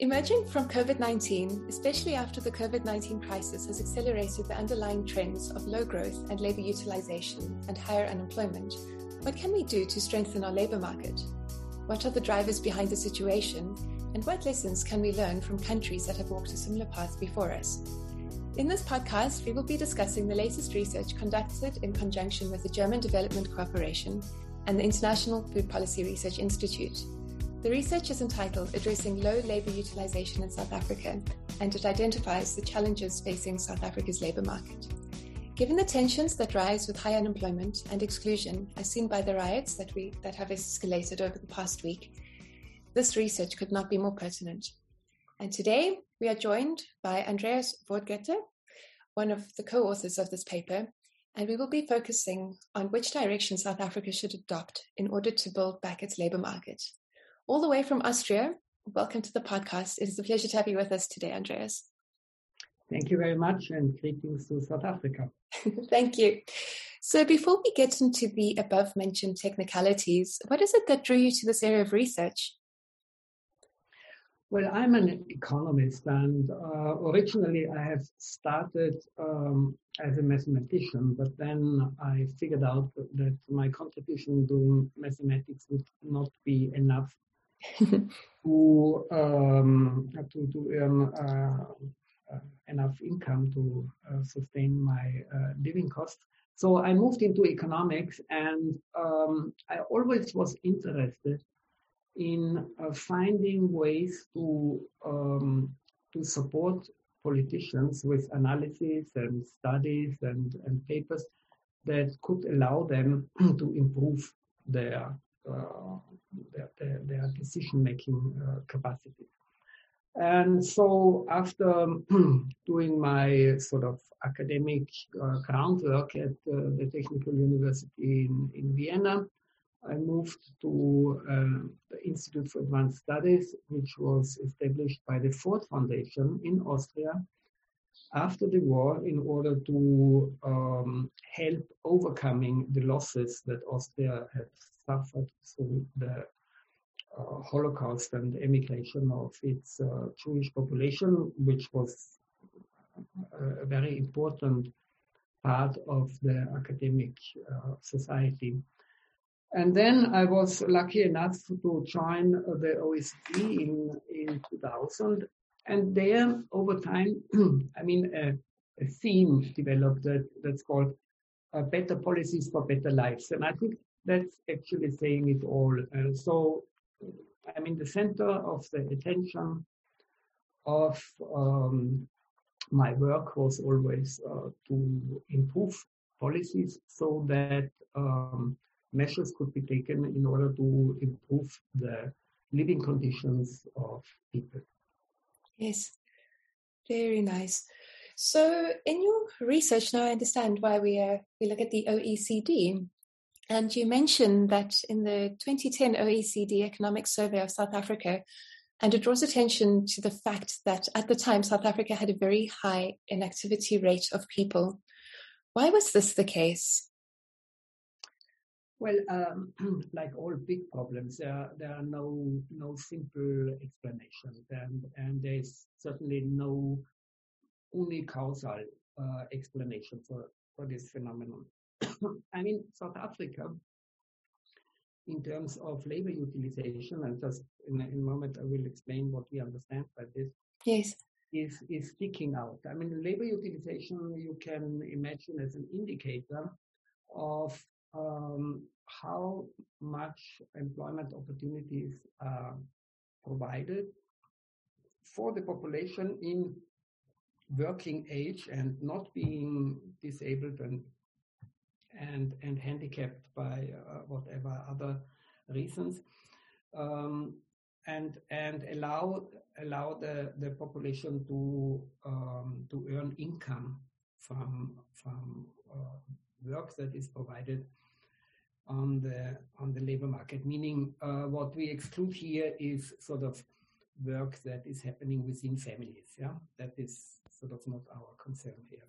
Emerging from COVID 19, especially after the COVID 19 crisis has accelerated the underlying trends of low growth and labour utilisation and higher unemployment, what can we do to strengthen our labour market? What are the drivers behind the situation? And what lessons can we learn from countries that have walked a similar path before us? In this podcast, we will be discussing the latest research conducted in conjunction with the German Development Cooperation and the International Food Policy Research Institute the research is entitled Addressing Low Labour Utilisation in South Africa, and it identifies the challenges facing South Africa's labour market. Given the tensions that rise with high unemployment and exclusion, as seen by the riots that, we, that have escalated over the past week, this research could not be more pertinent. And today we are joined by Andreas Wörgötter, one of the co authors of this paper, and we will be focusing on which direction South Africa should adopt in order to build back its labour market all the way from Austria. Welcome to the podcast. It is a pleasure to have you with us today, Andreas. Thank you very much, and greetings to South Africa. Thank you. So, before we get into the above mentioned technicalities, what is it that drew you to this area of research? Well, I'm an economist, and uh, originally I have started um, as a mathematician, but then I figured out that my contribution to mathematics would not be enough to, um, to, to earn uh, uh, enough income to uh, sustain my living costs. So I moved into economics, and um, I always was interested in uh, finding ways to um, to support politicians with analysis and studies and, and papers that could allow them to improve their their, their, their decision-making uh, capacity. And so after doing my sort of academic uh, groundwork at uh, the Technical University in, in Vienna, I moved to uh, the Institute for Advanced Studies, which was established by the Ford Foundation in Austria after the war in order to um, help overcoming the losses that Austria had suffered through the uh, Holocaust and the emigration of its uh, Jewish population, which was a very important part of the academic uh, society. And then I was lucky enough to join the OECD in, in 2000. And there, over time, I mean, a, a theme developed that, that's called uh, Better Policies for Better Lives. And I think that's actually saying it all. Uh, so I'm in the center of the attention of um, my work was always uh, to improve policies so that um, measures could be taken in order to improve the living conditions of people. Yes, very nice. So, in your research, now I understand why we uh, we look at the OECD. And you mentioned that in the 2010 OECD Economic Survey of South Africa, and it draws attention to the fact that at the time South Africa had a very high inactivity rate of people. Why was this the case? Well, um, like all big problems, there, there are no no simple explanations, and and there is certainly no unicausal uh, explanation for for this phenomenon. I mean, South Africa, in terms of labor utilization, and just in a, in a moment I will explain what we understand by this. Yes. Is, is sticking out. I mean, labor utilization you can imagine as an indicator of um, how much employment opportunities are provided for the population in working age and not being disabled and and, and handicapped by uh, whatever other reasons, um, and and allow allow the, the population to um, to earn income from from uh, work that is provided on the on the labor market. Meaning, uh, what we exclude here is sort of work that is happening within families. Yeah, that is sort of not our concern here.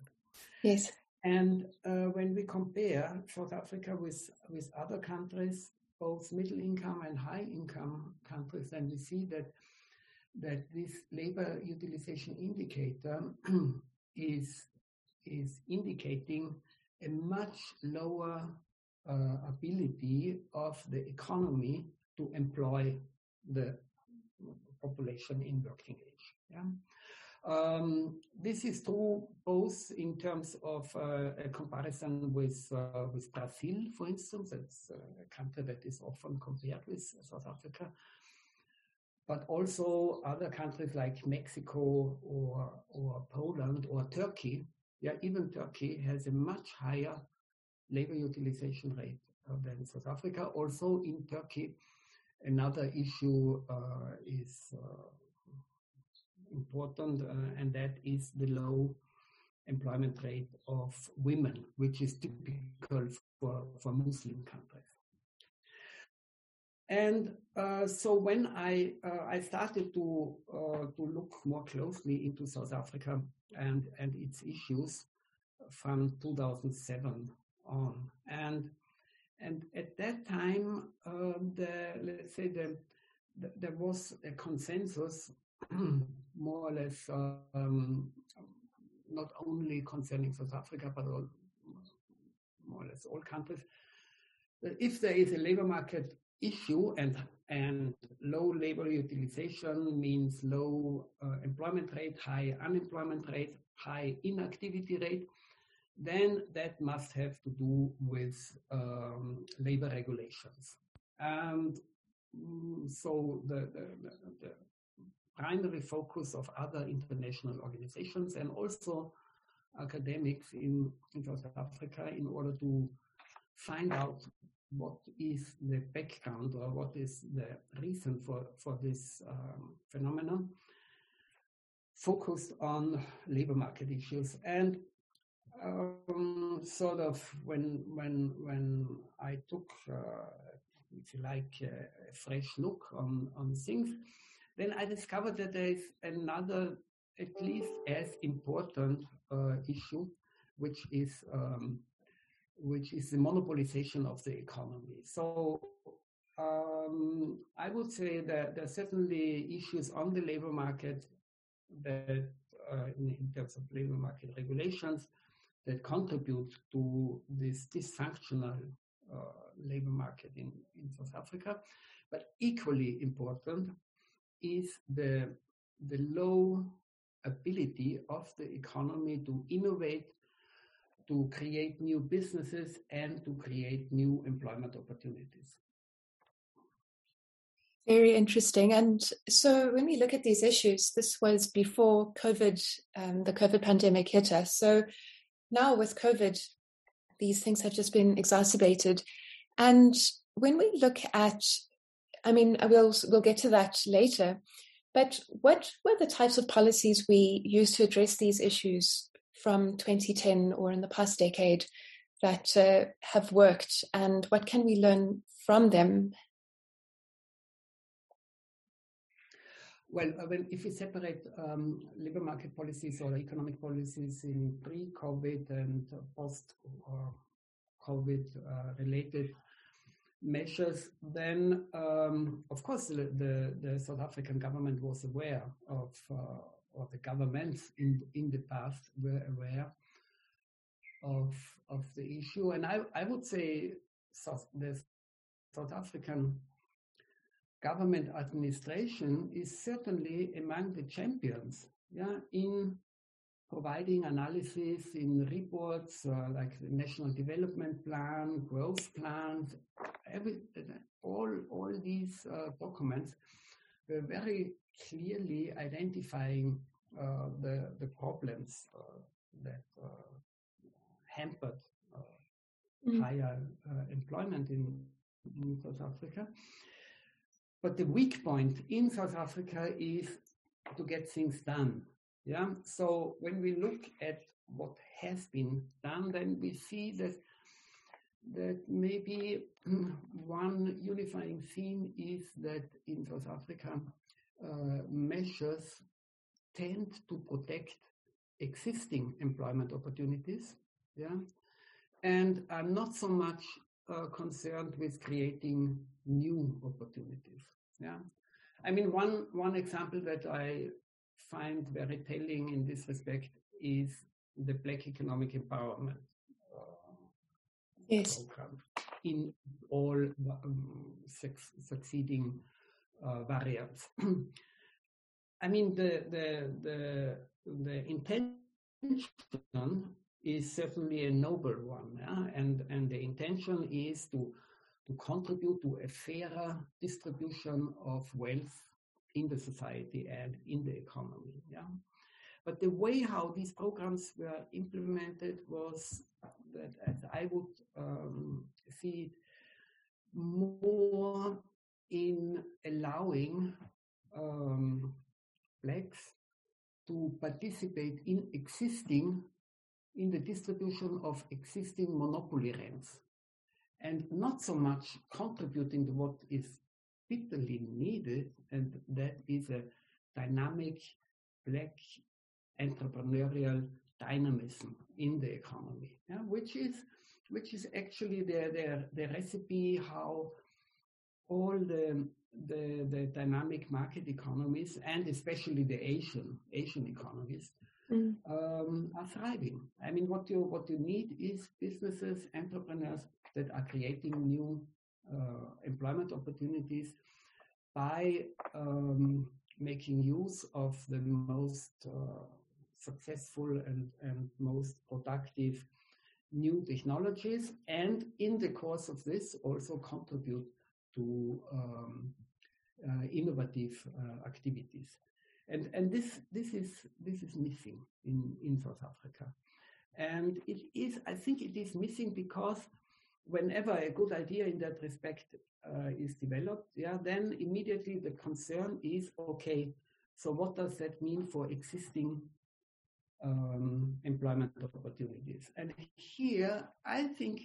Yes. And uh, when we compare South Africa with, with other countries, both middle income and high income countries, then we see that that this labor utilization indicator is, is indicating a much lower ability of the economy to employ the population in working age. Yeah? Um, this is true both in terms of uh, a comparison with uh, with Brazil, for instance. It's a country that is often compared with South Africa, but also other countries like Mexico or or Poland or Turkey. Yeah, even Turkey has a much higher labor utilization rate uh, than South Africa. Also in Turkey, another issue uh, is uh, important, and that is the low employment rate of women, which is typical for, for Muslim countries. And uh, so when I uh, I started to uh, to look more closely into South Africa and and its issues from 2007 on, and and at that time uh, the let's say the, the, there was a consensus more or less um, not only concerning South Africa, but all, more or less all countries, that if there is a labor market issue and and low labor utilization means low uh, employment rate, high unemployment rate, high inactivity rate, then that must have to do with um, labor regulations. And mm, so the, the, the, primary focus of other international organizations and also academics in, in South Africa in order to find out what is the background or what is the reason for, for this um, phenomenon focused on labor market issues and um, sort of when when when I took uh, if you like uh, a fresh look on on things then I discovered that there is another, at least as important uh, issue, which is um, which is the monopolization of the economy. So um, I would say that there are certainly issues on the labor market that, uh, in, in, terms of labor market regulations, that contribute to this dysfunctional uh, labor market in, in South Africa. But equally important is the, the low ability of the economy to innovate, to create new businesses, and to create new employment opportunities. Very interesting. And so when we look at these issues, this was before COVID, um, the COVID pandemic hit us. So now with COVID, these things have just been exacerbated. And when we look at I mean, we'll we'll get to that later. But what were the types of policies we used to address these issues from 2010 or in the past decade that uh, have worked, and what can we learn from them? Well, uh, well if we separate um, labor market policies or economic policies in pre-COVID and post-COVID uh, related measures, then um, of course the, the, the, South African government was aware of, uh, or the governments in in the past were aware of of the issue, and I I would say South, the South African government administration is certainly among the champions, yeah, in providing analysis in reports uh, like the National Development Plan, growth plans, every, all, all these uh, documents were very clearly identifying uh, the, the problems uh, that uh, hampered mm. higher employment in, in South Africa. But the weak point in South Africa is to get things done. Yeah. So when we look at what has been done, then we see that that maybe one unifying theme is that in South Africa, uh, measures tend to protect existing employment opportunities, yeah, and are not so much uh, concerned with creating new opportunities, yeah. I mean, one one example that I find very telling in this respect is the Black Economic Empowerment uh, yes. program in all um, succeeding uh, variants. I mean, the the the the intention is certainly a noble one, yeah? and and the intention is to to contribute to a fairer distribution of wealth in the society and in the economy. Yeah. But the way how these programs were implemented was that, as I would um, see it, more in allowing um, blacks to participate in existing in the distribution of existing monopoly rents and not so much contributing to what is bitterly needed, and that is a dynamic black entrepreneurial dynamism in the economy, yeah, which is which is actually the, the, the recipe how all the, the, the dynamic market economies and especially the Asian Asian economies mm. um, are thriving. I mean, what you what you need is businesses, entrepreneurs that are creating new uh, employment opportunities by um, making use of the most uh, successful and, and most productive new technologies and in the course of this also contribute to um, uh, innovative uh, activities and and this this is this is missing in in South Africa and it is I think it is missing because whenever a good idea in that respect uh, is developed yeah then immediately the concern is okay so what does that mean for existing um, employment opportunities. And here, I think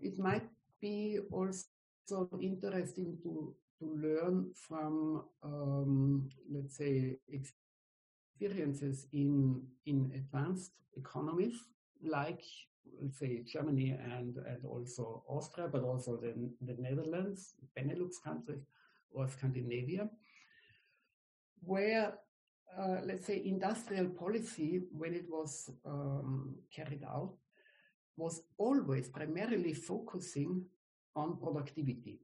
it might be also interesting to, to learn from, um, let's say, experiences in, in advanced economies like, let's say, Germany and, and also Austria, but also the, the Netherlands, Benelux countries, or Scandinavia, where uh, let's say, industrial policy, when it was um, carried out, was always primarily focusing on productivity.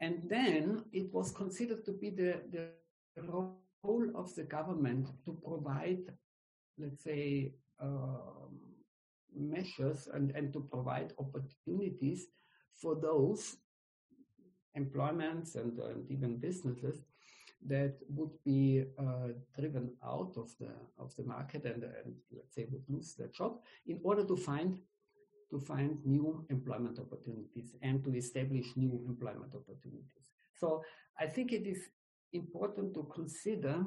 And then it was considered to be the, the role of the government to provide, let's say, um, measures and, and to provide opportunities for those employments and, and even businesses that would be uh, driven out of the of the market and, and let's say would lose their job in order to find to find new employment opportunities and to establish new employment opportunities. So I think it is important to consider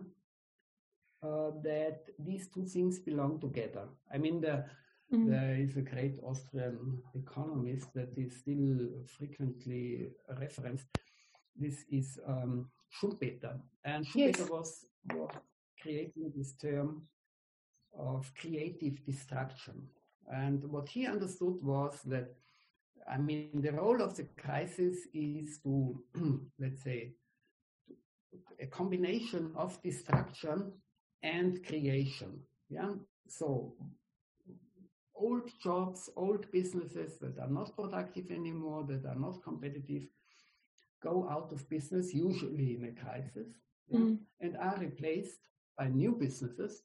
uh, that these two things belong together. I mean, the, mm-hmm. there is a great Austrian economist that is still frequently referenced. This is um, Schumpeter. And Schumpeter yes. was, was creating this term of creative destruction. And what he understood was that, I mean, the role of the crisis is to, let's say, a combination of destruction and creation. Yeah. So old jobs, old businesses that are not productive anymore, that are not competitive, go out of business, usually in a crisis, mm. and are replaced by new businesses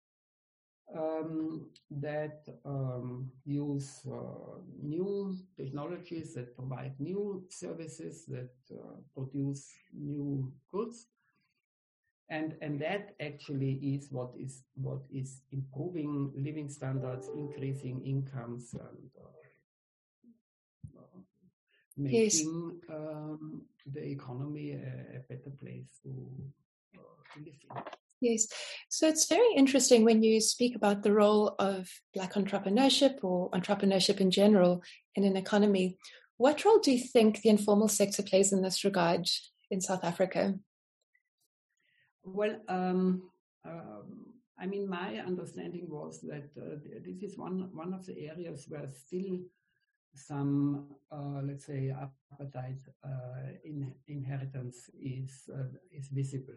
um, that um, use uh, new technologies, that provide new services, that uh, produce new goods. And, and that actually is what is what is improving living standards, increasing incomes, and uh, making yes. um, the economy a, a, better place to, uh, to live in. Yes. So it's very interesting when you speak about the role of Black entrepreneurship or entrepreneurship in general in an economy. What role do you think the informal sector plays in this regard in South Africa? Well, um, um, I mean, my understanding was that uh, this is one one of the areas where still some, uh, let's say, apartheid in, inheritance is is visible.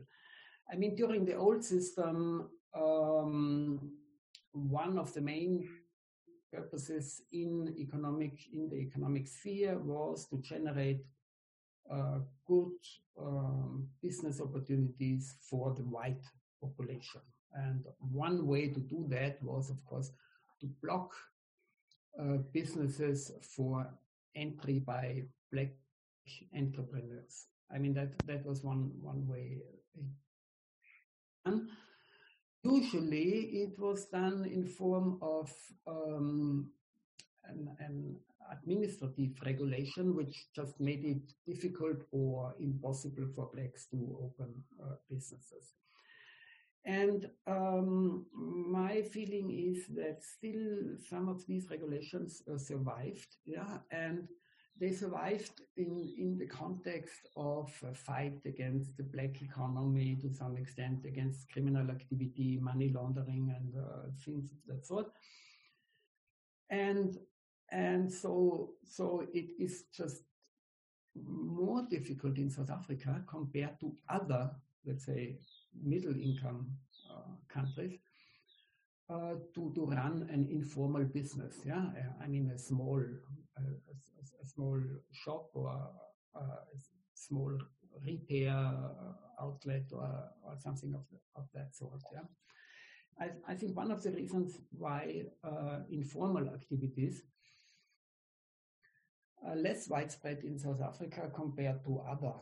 I mean, during the old system, um, one of the main purposes in economic in the economic sphere was to generate uh, good um, business opportunities for the white population. And one way to do that was, of course, to block uh, businesses for entry by black entrepreneurs. I mean that that was one one way. And usually, it was done in form of um, an, an administrative regulation, which just made it difficult or impossible for blacks to open uh, businesses. And um, my feeling is that still some of these regulations uh, survived, yeah, and they survived in, in the context of a fight against the black economy to some extent, against criminal activity, money laundering, and uh, things of that sort. And and so so it is just more difficult in South Africa compared to other, let's say, middle income uh, countries uh, to, to run an informal business. Yeah, I mean a small a, a small shop or a, a small repair outlet or, or something of, the, of that sort. Yeah. I, I, think one of the reasons why uh, informal activities are less widespread in South Africa compared to other,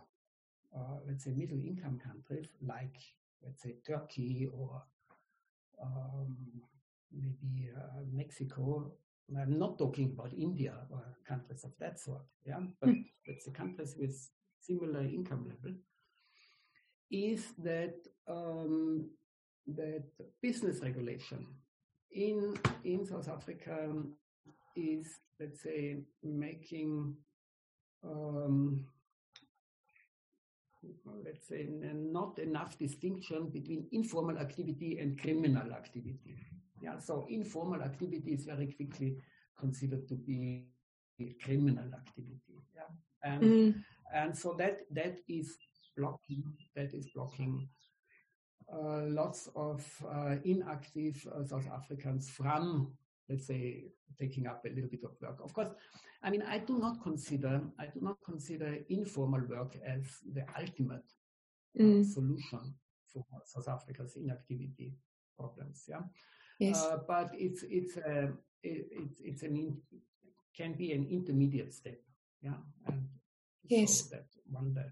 uh, let's say, middle income countries like let's say Turkey or um, maybe uh, Mexico. I'm not talking about India or countries of that sort, yeah, but it's say countries with similar income level. Is that um, that business regulation in in South Africa is let's say making um, let's say, not enough distinction between informal activity and criminal activity. Yeah, so informal activity is very quickly considered to be criminal activity. Yeah, and mm. and so that that is blocking that is blocking uh, lots of uh, inactive uh, South Africans from let's say taking up a little bit of work. Of course, I mean, I do not consider I do not consider informal work as the ultimate uh, mm. solution for South Africa's inactivity problems. Yeah, yes. Uh, but it's it's a it, it's it's an in, can be an intermediate step. Yeah, and yes, so that one that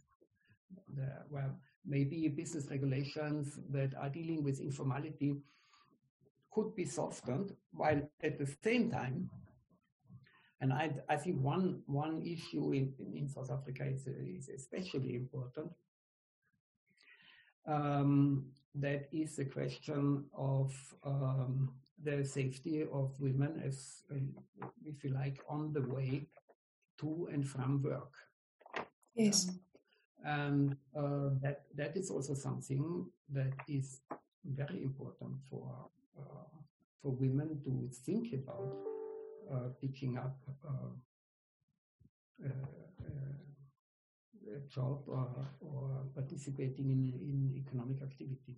the well maybe business regulations that are dealing with informality could be softened while at the same time and I, I think one, one issue in, in South Africa is, is especially important. Um, that is the question of um, the safety of women as, uh, if you like, on the way to and from work. Yes. Um, and uh, that that is also something that is very important for for women to think about uh, picking up uh, uh, a job or, or participating in, in economic activity.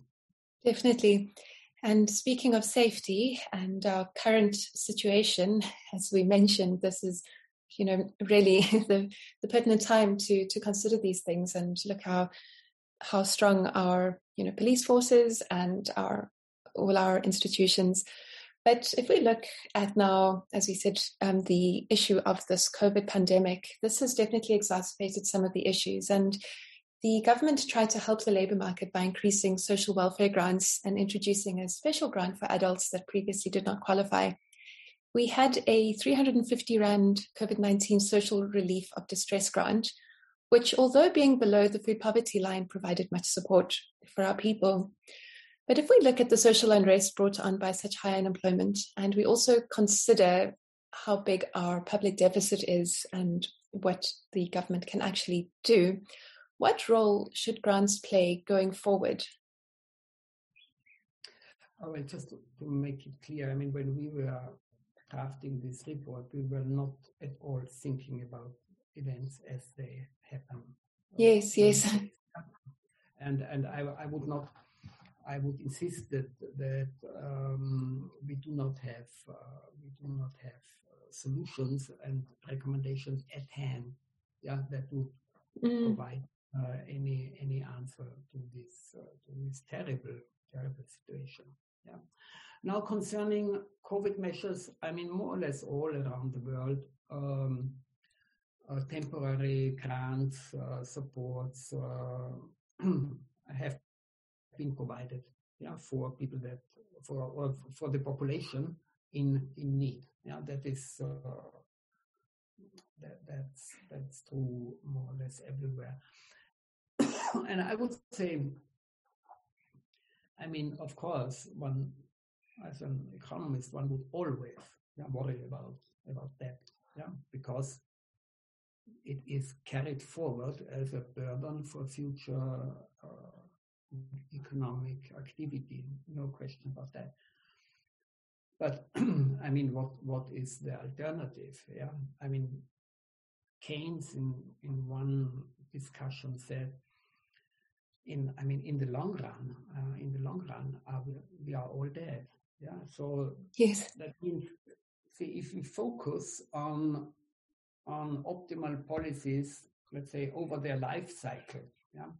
Definitely. And speaking of safety and our current situation, as we mentioned, this is, you know, really the, the pertinent time to to consider these things and look how how strong our you know police forces and our all our institutions but if we look at now, as we said, um, the issue of this COVID pandemic, this has definitely exacerbated some of the issues. And the government tried to help the labour market by increasing social welfare grants and introducing a special grant for adults that previously did not qualify. We had a 350 Rand COVID 19 social relief of distress grant, which, although being below the food poverty line, provided much support for our people. But if we look at the social unrest brought on by such high unemployment, and we also consider how big our public deficit is and what the government can actually do, what role should grants play going forward? Oh, well, just to, make it clear, I mean, when we were drafting this report, we were not at all thinking about events as they happen. Yes, yes. And and I, I would not, I would insist that that um, we do not have uh, we do not have uh, solutions and recommendations at hand. Yeah, that would mm. provide uh, any any answer to this uh, to this terrible terrible situation. Yeah. Now concerning COVID measures, I mean more or less all around the world, um, uh, temporary grants, uh, supports uh, have been provided. Yeah, for people that for for the population in in need. Yeah, that is uh, that that's that's true more or less everywhere. and I would say, I mean, of course, one as an economist, one would always yeah, worry about about that, yeah, because it is carried forward as a burden for future uh, economic activity. No question about that. But I mean, what what is the alternative? Yeah, I mean, Keynes in in one discussion said in I mean in the long run, uh, in the long run, uh, we, we, are all dead. Yeah. So yes, that means see if we focus on on optimal policies, let's say over their life cycle, yeah,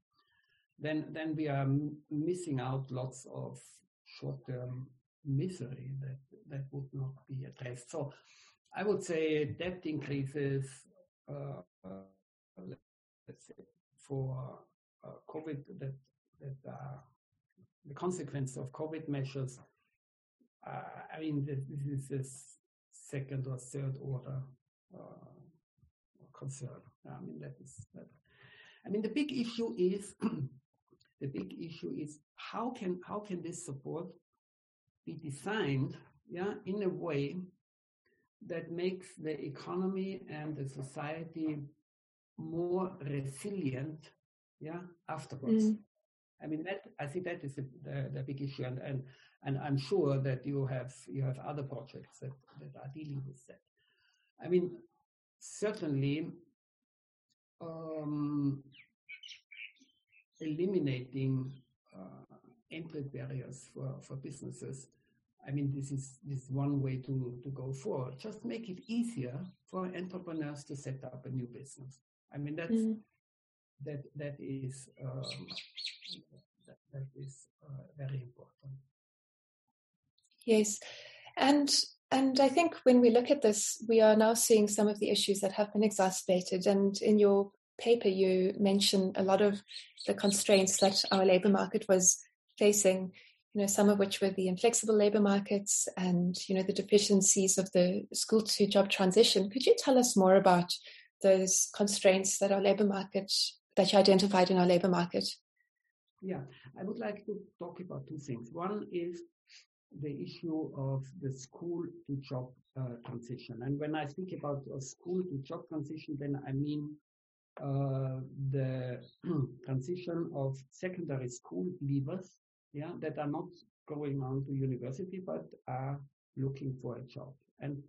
then then we are missing out lots of short-term misery that that would not be addressed. So I would say debt increases. Uh, uh, let's say for uh, COVID that that uh, the consequence of COVID measures. Uh, I mean, this is a second or third order concern. I mean, that is that. I mean, the big issue is the big issue is how can how can this support be designed, yeah, in a way that makes the economy and the society more resilient yeah, afterwards. Mm. I mean, that I think that is the, the, the, big issue, and, and and I'm sure that you have you have other projects that, that are dealing with that. I mean, certainly, um, eliminating uh, entry barriers for, for businesses. I mean, this is this is one way to, to go forward. Just make it easier for entrepreneurs to set up a new business. I mean, that's mm that that is um, that, that is uh, very important. Yes, and and I think when we look at this, we are now seeing some of the issues that have been exacerbated. And in your paper, you mention a lot of the constraints that our labour market was facing. You know, some of which were the inflexible labour markets and you know the deficiencies of the school to job transition. Could you tell us more about those constraints that our labour market that you identified in our labor market? Yeah, I would like to talk about two things. One is the issue of the school to job uh, transition. And when I speak about a school to job transition, then I mean uh, the transition of secondary school leavers, yeah, that are not going on to university but are looking for a job. And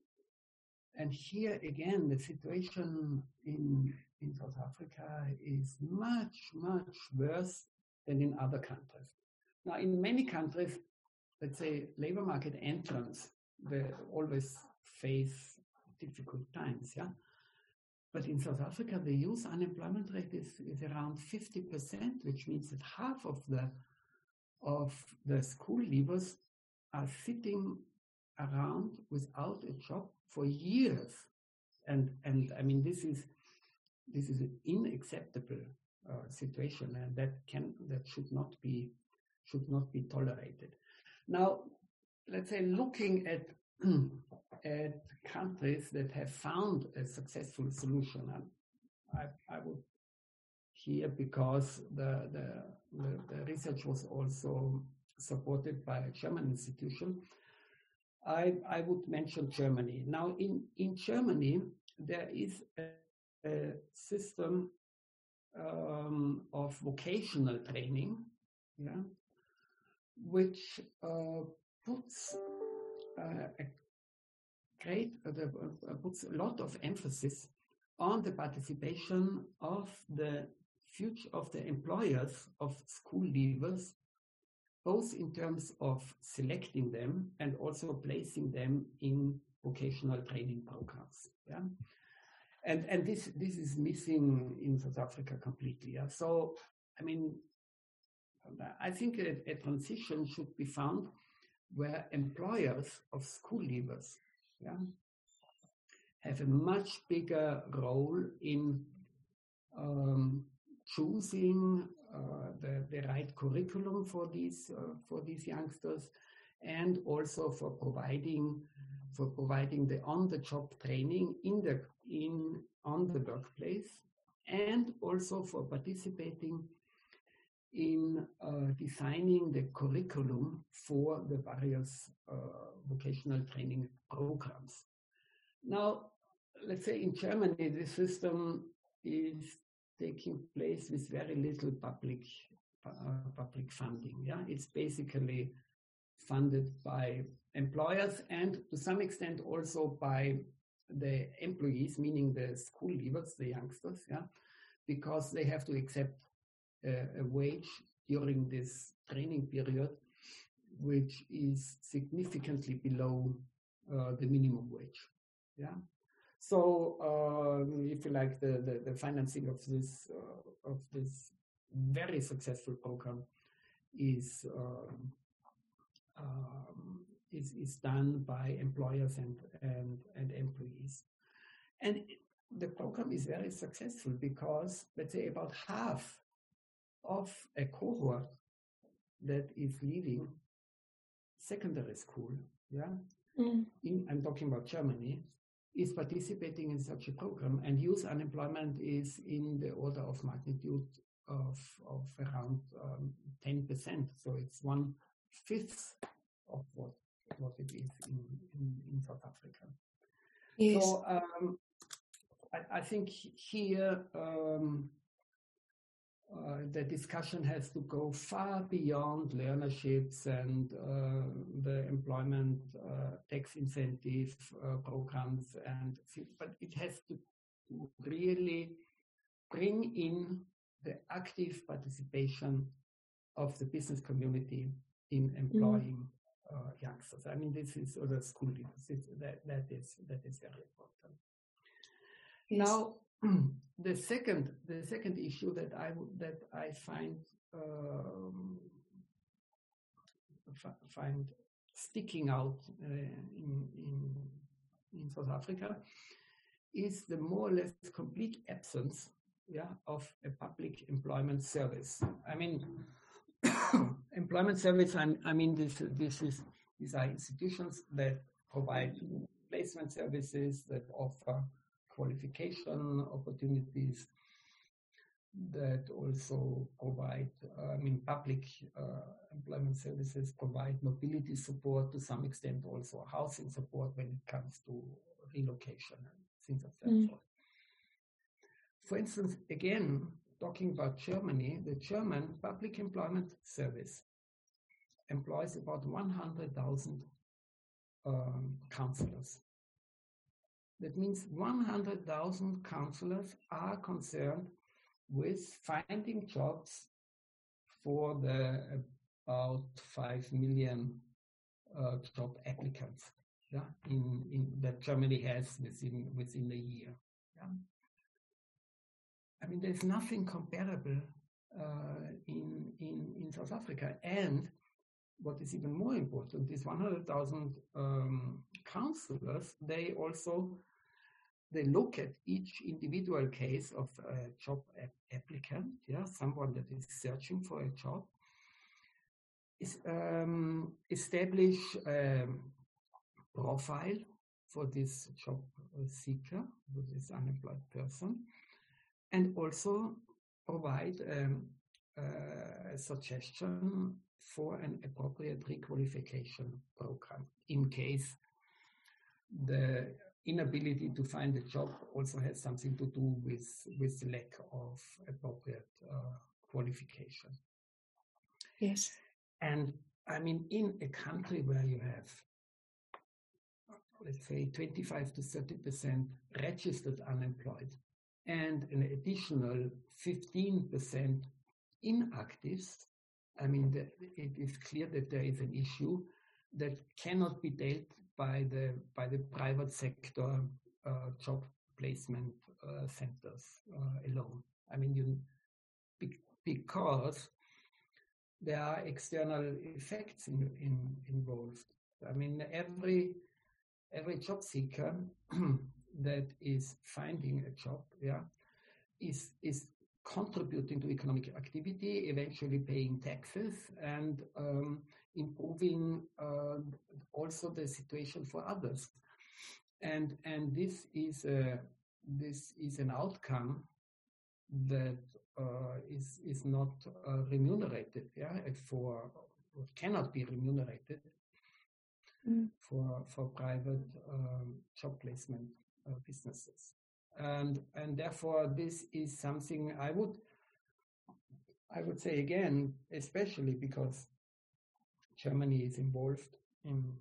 and here again, the situation in in South Africa is much, much worse than in other countries. Now, in many countries, let's say labor market entrants, they always face difficult times, yeah. But in South Africa, the youth unemployment rate is, is around 50%, which means that half of the of the school leavers are sitting around without a job for years. And and I mean this is this is an unacceptable uh, situation, and that can that should not be should not be tolerated. Now, let's say looking at at countries that have found a successful solution, and I, I would here because the, the, the, the research was also supported by a German institution. I, I would mention Germany. Now, in, in Germany, there is a a system um, of vocational training, yeah, which uh, puts a great, uh, uh, puts a lot of emphasis on the participation of the future of the employers of school leavers, both in terms of selecting them and also placing them in vocational training programs. Yeah. And, and this, this is missing in South Africa completely. Yeah? So, I mean, I think a, a transition should be found where employers of school leavers yeah, have a much bigger role in um, choosing uh, the, the right curriculum for these uh, for these youngsters and also for providing for providing the on-the-job training in the in on the workplace and also for participating in uh, designing the curriculum for the various uh, vocational training programs. Now, let's say in Germany, the system is taking place with very little public uh, public funding. Yeah, it's basically funded by employers and to some extent also by the employees, meaning the school leavers, the youngsters. Yeah, because they have to accept a wage during this training period, which is significantly below uh, the minimum wage. Yeah. So, uh, if you like, the, the, the financing of this uh, of this very successful program is um, um, is is done by employers and and and employees, and the program is very successful because let's say about half of a cohort that is leaving secondary school, yeah, mm. in, I'm talking about Germany, is participating in such a program, and youth unemployment is in the order of magnitude of, of around um, 10%. So it's one fifth of what, what it is in, in, in South Africa. Yes. So um, I, I, think here um, uh, the discussion has to go far beyond learnerships and uh, the employment uh, tax incentive uh, programs and but it has to really bring in the active participation of the business community in mm. employing mm. youngsters. I mean, this is or the school leaders. That that is that is very important. Yes. Now, the second the second issue that I that I find um, find sticking out uh, in, in in South Africa is the more or less complete absence yeah, of a public employment service. I mean, employment service. I, I mean, this this is these are institutions that provide placement services that offer qualification opportunities that also provide, uh, I mean, public uh, employment services provide mobility support to some extent, also housing support when it comes to relocation and things of that mm. sort. For instance, again, talking about Germany, the German Public Employment Service employs about 100,000 um, counselors. That means 100,000 counselors are concerned with finding jobs for the about 5 million uh, job applicants yeah, in, in, that Germany has within, within a year. Yeah. I mean, there's nothing comparable uh, in, in, in South Africa. And what is even more important, these 100,000 um, counselors, they also they look at each individual case of a job applicant, yeah, someone that is searching for a job, is um, establish a profile for this job seeker, for this unemployed person, and also provide um, a suggestion for an appropriate requalification program in case the inability to find a job also has something to do with with the lack of appropriate uh, qualification. Yes, and I mean, in a country where you have let's say 25 to 30 percent registered unemployed and an additional 15 percent inactives, I mean, the, it is clear that there is an issue that cannot be dealt by the by the private sector uh, job placement uh, centers uh, alone. I mean, you because there are external effects in, in, involved. I mean, every every job seeker that is finding a job, yeah, is is contributing to economic activity, eventually paying taxes and um, improving uh, also the situation for others. And and this is a this is an outcome that uh, is is not uh, remunerated, yeah, for cannot be remunerated mm. for for private um, job placement uh, businesses, and and therefore this is something I would I would say again, especially because Germany is involved in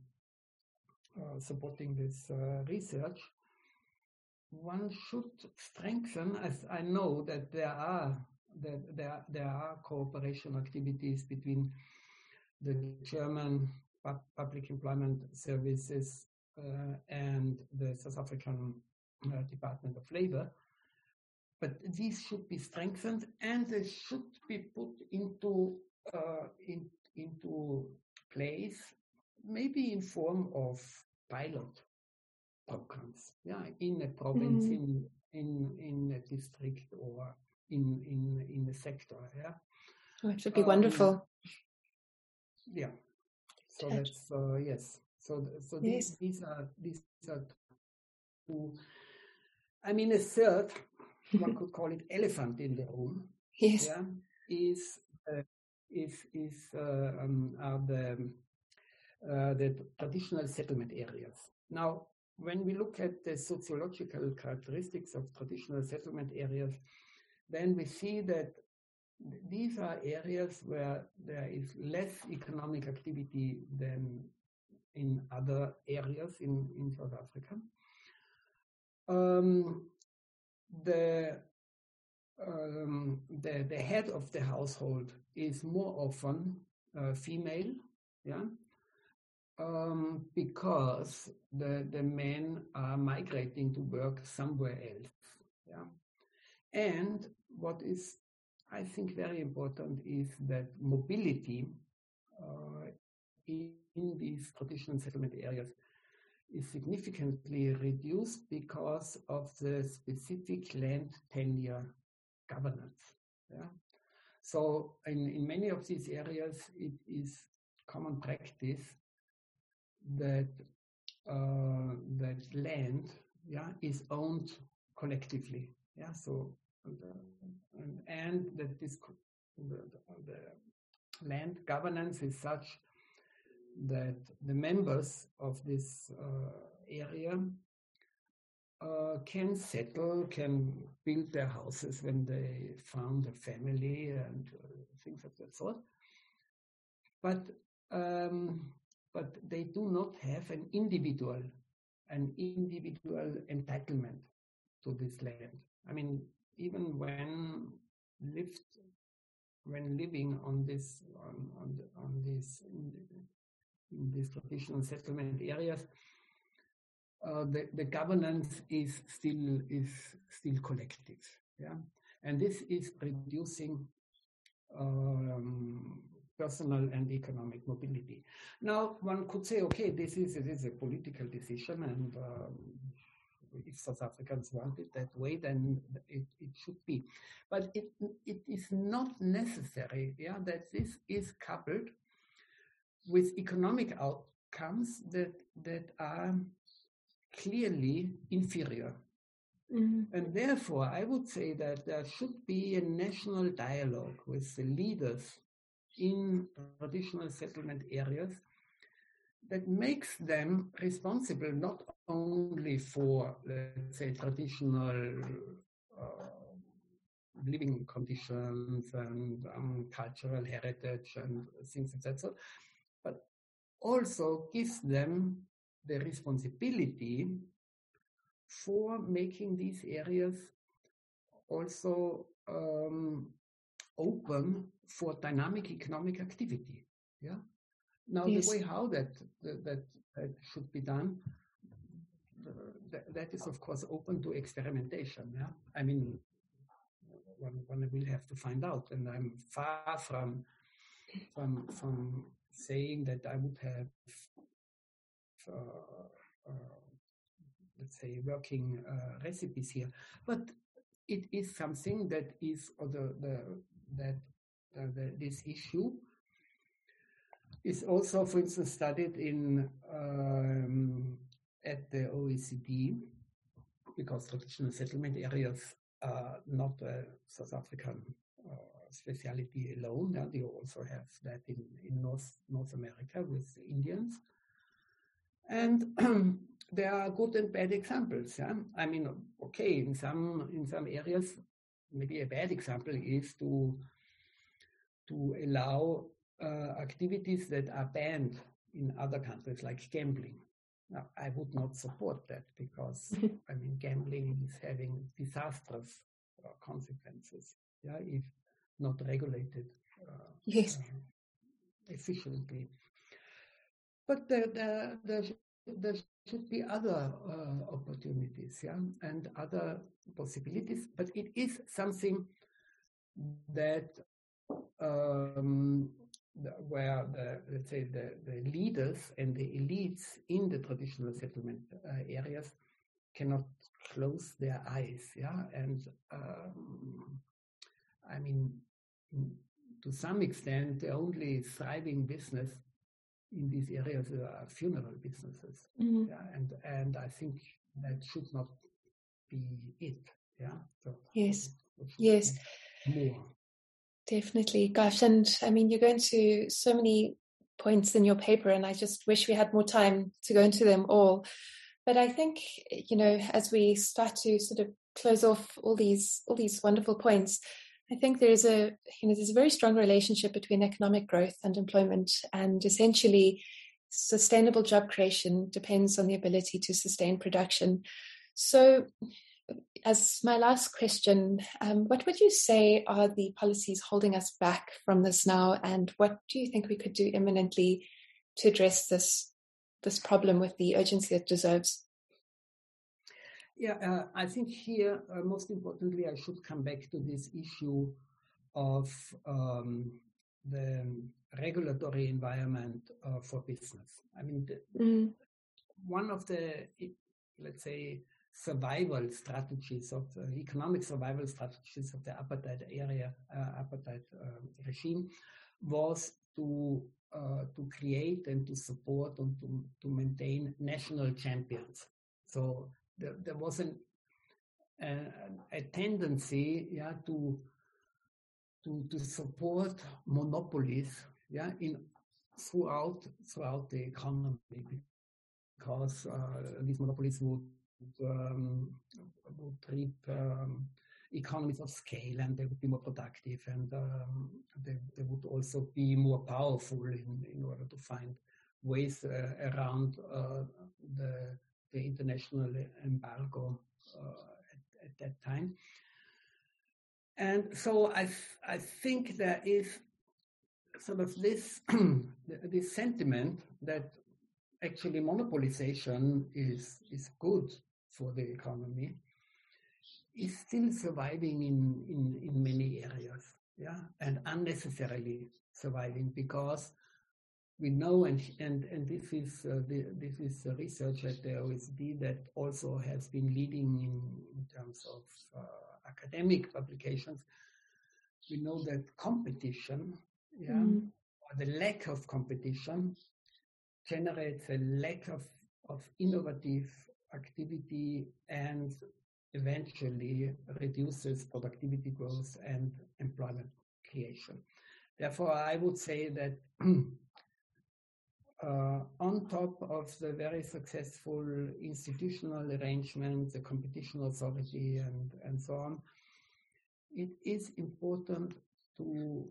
uh, supporting this uh, research one should strengthen, as I know that there are that there there are cooperation activities between the German Public Employment Services uh, and the South African Department of Labor. But these should be strengthened and they should be put into uh, in, into place, maybe in form of pilot programs, yeah, in a province, mm. in in in a district or in in in a sector, yeah. Oh, it should be um, wonderful. Yeah. So that's uh, yes. So so these yes. these are these are two. I mean, a third, one could call it elephant in the room. Yes. Yeah, is uh, is is uh, um, are the uh, the traditional settlement areas. Now, when we look at the sociological characteristics of traditional settlement areas, then we see that these are areas where there is less economic activity than in other areas in, in South Africa. Um, the, um, the the head of the household is more often uh, female, yeah, um, because the, the men are migrating to work somewhere else. Yeah. And what is, I think, very important is that mobility uh, in, in these traditional settlement areas is significantly reduced because of the specific land tenure governance. Yeah. So in, in many of these areas, it is common practice that uh, that land yeah is owned collectively yeah so and, and, that this the, the, land governance is such that the members of this uh, area uh, can settle, can build their houses when they found a family and uh, things of that sort. But um, but they do not have an individual, an individual entitlement to this land. I mean, even when lived, when living on this, on, on, the, on this, in, the, these traditional settlement areas, uh, the, the governance is still is still collective, yeah, and this is reducing um, personal and economic mobility. Now, one could say, okay, this is, it is a political decision, and um, if South Africans want it that way, then it, it should be. But it, it is not necessary yeah, that this is coupled with economic outcomes that, that are clearly inferior. Mm-hmm. And therefore, I would say that there should be a national dialogue with the leaders in traditional settlement areas that makes them responsible not only for, let's say, traditional uh, living conditions and um, cultural heritage and things of that sort, also gives them the responsibility for making these areas also um, open for dynamic economic activity. Yeah. Now yes. the way how that, that that, that should be done, uh, that, that is of course open to experimentation. Yeah. I mean, one, one will have to find out, and I'm far from from from saying that I would have. Uh, uh, let's say working uh, recipes here but it is something that is or the, the that uh, the, this issue is also, for instance, studied in um, at the OECD because traditional settlement areas are not a South African speciality alone. Yeah, they also have that in, in North North America with Indians, and there are good and bad examples. Yeah? I mean, okay, in some in some areas, maybe a bad example is to to allow uh, activities that are banned in other countries, like gambling. Now, I would not support that because I mean, gambling is having disastrous uh, consequences. Yeah, if not regulated. Uh, yes. Uh, efficiently. But the, the, the there should be other uh, opportunities, yeah, and other possibilities. But it is something that um, where the let's say the, the leaders and the elites in the traditional settlement uh, areas cannot close their eyes, yeah, and um, I mean, to some extent, the only thriving business in these areas are funeral businesses. Mm-hmm. Yeah, and and I think that should not be it. Yeah. So yes. Yes. More. Definitely. Gosh, and I mean you go into so many points in your paper and I just wish we had more time to go into them all. But I think, you know, as we start to sort of close off all these all these wonderful points, I think there's a you know there's a very strong relationship between economic growth and employment, and essentially, sustainable job creation depends on the ability to sustain production. So, as my last question, um, what would you say are the policies holding us back from this now, and what do you think we could do imminently to address this this problem with the urgency it deserves? Yeah, uh, I think here, uh, most importantly, I should come back to this issue of um, the regulatory environment uh, for business. I mean, the, mm. one of the, let's say, survival strategies of uh, economic survival strategies of the apartheid area, uh, apartheid um, regime, was to uh, to create and to support and to, to maintain national champions. So there, there was an, a, a tendency yeah, to, to, to support monopolies yeah, in, throughout, throughout the economy because uh, these monopolies would, um, would reap um, economies of scale and they would be more productive and um, they, they would also be more powerful in, in order to find ways uh, around uh, the the international embargo uh, at, at, that time. And so I, I think there is sort of this, this sentiment that actually monopolization is, is good for the economy is still surviving in, in, in many areas, yeah, and unnecessarily surviving because we know, and and and this is uh, the, this is research at the OECD that also has been leading in, in terms of uh, academic publications. We know that competition, yeah, mm. or the lack of competition, generates a lack of of innovative activity and eventually reduces productivity growth and employment creation. Therefore, I would say that on top of the very successful institutional arrangement, the competition authority, and, and so on, it is important to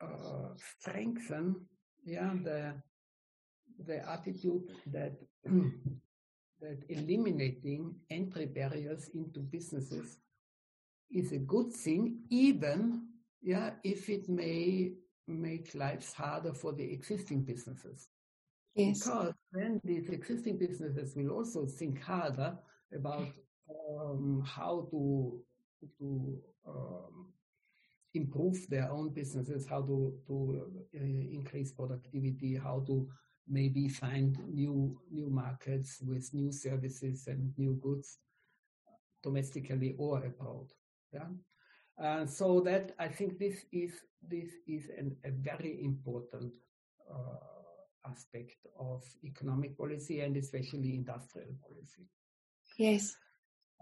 uh, strengthen yeah, the, the attitude that that eliminating entry barriers into businesses is a good thing, even yeah, if it may make lives harder for the existing businesses. Yes. Because then these existing businesses will also think harder about um, how to to um, improve their own businesses, how to to uh, increase productivity, how to maybe find new new markets with new services and new goods domestically or abroad. Yeah. Uh, so that I think this is this is an, a very important uh, aspect of economic policy and especially industrial policy. Yes.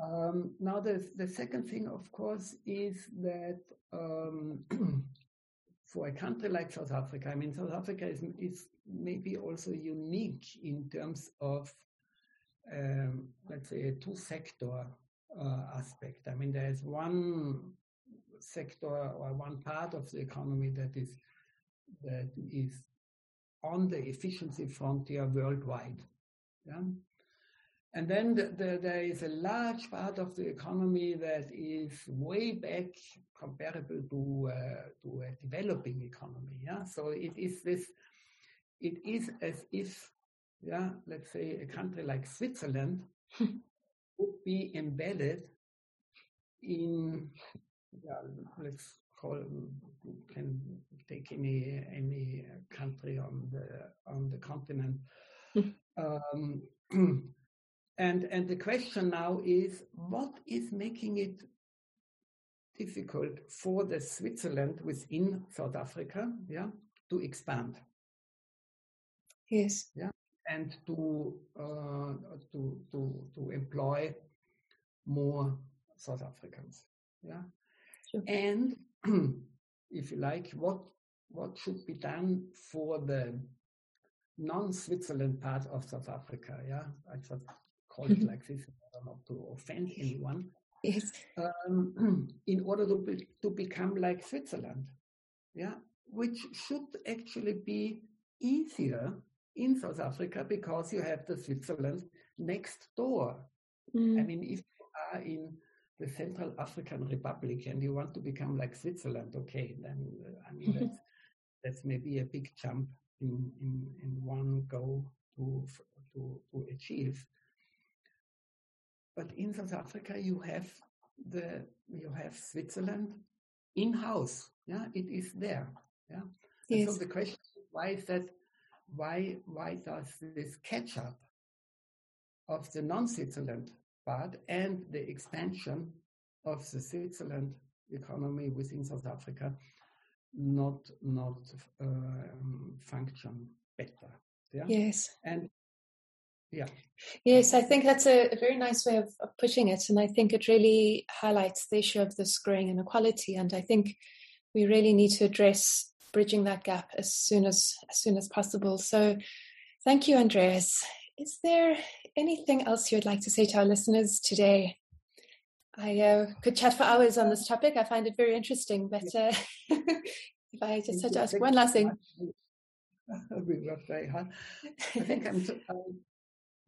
Um, now the the second thing, of course, is that um, for a country like South Africa, I mean, South Africa is is maybe also unique in terms of um, let's say a two sector uh, aspect. I mean, there is one sector or one part of the economy that is that is on the efficiency frontier worldwide. Yeah? And then the, the, there is a large part of the economy that is way back comparable to uh, to a developing economy. Yeah, so it is this. It is as if, yeah, let's say a country like Switzerland would be embedded in let's call can take any any country on the on the continent. um, and and the question now is what is making it difficult for the Switzerland within South Africa, yeah, to expand. Yes. Yeah, and to uh, to to to employ more South Africans. Yeah. And if you like, what what should be done for the non-Switzerland part of South Africa? Yeah, I just call it like this, not to offend anyone. Yes. Um, in order to be, to become like Switzerland, yeah, which should actually be easier in South Africa because you have the Switzerland next door. Mm. I mean, if you are in the Central African Republic and you want to become like Switzerland, okay, then uh, I mean that's that's maybe a big jump in in, in one go to to to achieve. But in South Africa, you have the you have Switzerland in house. Yeah, it is there. Yeah. Yes. so the question is, why is that? Why why does this catch up of the non-Switzerland part and the expansion of the Switzerland economy within South Africa not not um, function better. Yeah? Yes. And yeah. Yes, I think that's a, a very nice way of, of, putting it. And I think it really highlights the issue of this growing inequality. And I think we really need to address bridging that gap as soon as as soon as possible. So thank you, Andreas. Is there anything else you would like to say to our listeners today? I uh, could chat for hours on this topic. I find it very interesting, but uh, if I just had to ask one last thing. We worked very. I think I'm, I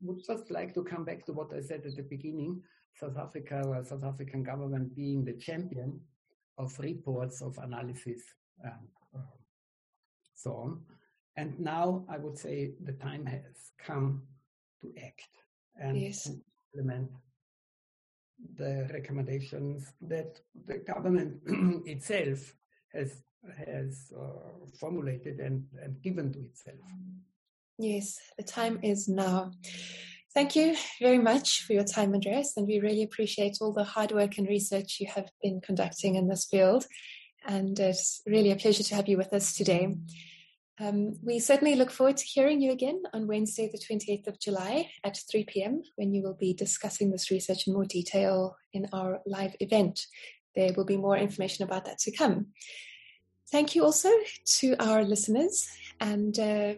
would just like to come back to what I said at the beginning. South Africa or South African government being the champion of reports, of analysis, and uh, so on. And now I would say the time has come to act and yes. implement the recommendations that the government itself has has uh, formulated and, and given to itself. Yes, the time is now. Thank you very much for your time, Andreas, and we really appreciate all the hard work and research you have been conducting in this field. And it's really a pleasure to have you with us today. Um, we certainly look forward to hearing you again on Wednesday, the 28th of July at 3 p.m., when you will be discussing this research in more detail in our live event. There will be more information about that to come. Thank you also to our listeners, and uh,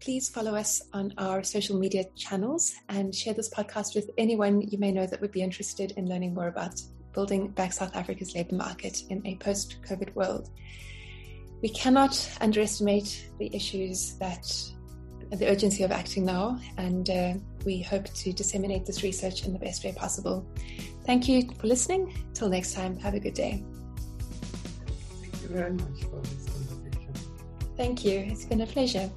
please follow us on our social media channels and share this podcast with anyone you may know that would be interested in learning more about building back South Africa's labour market in a post COVID world we cannot underestimate the issues that the urgency of acting now, and uh, we hope to disseminate this research in the best way possible. Thank you for listening. Till next time, have a good day. Thank you very much for this conversation. Thank you. It's been a pleasure.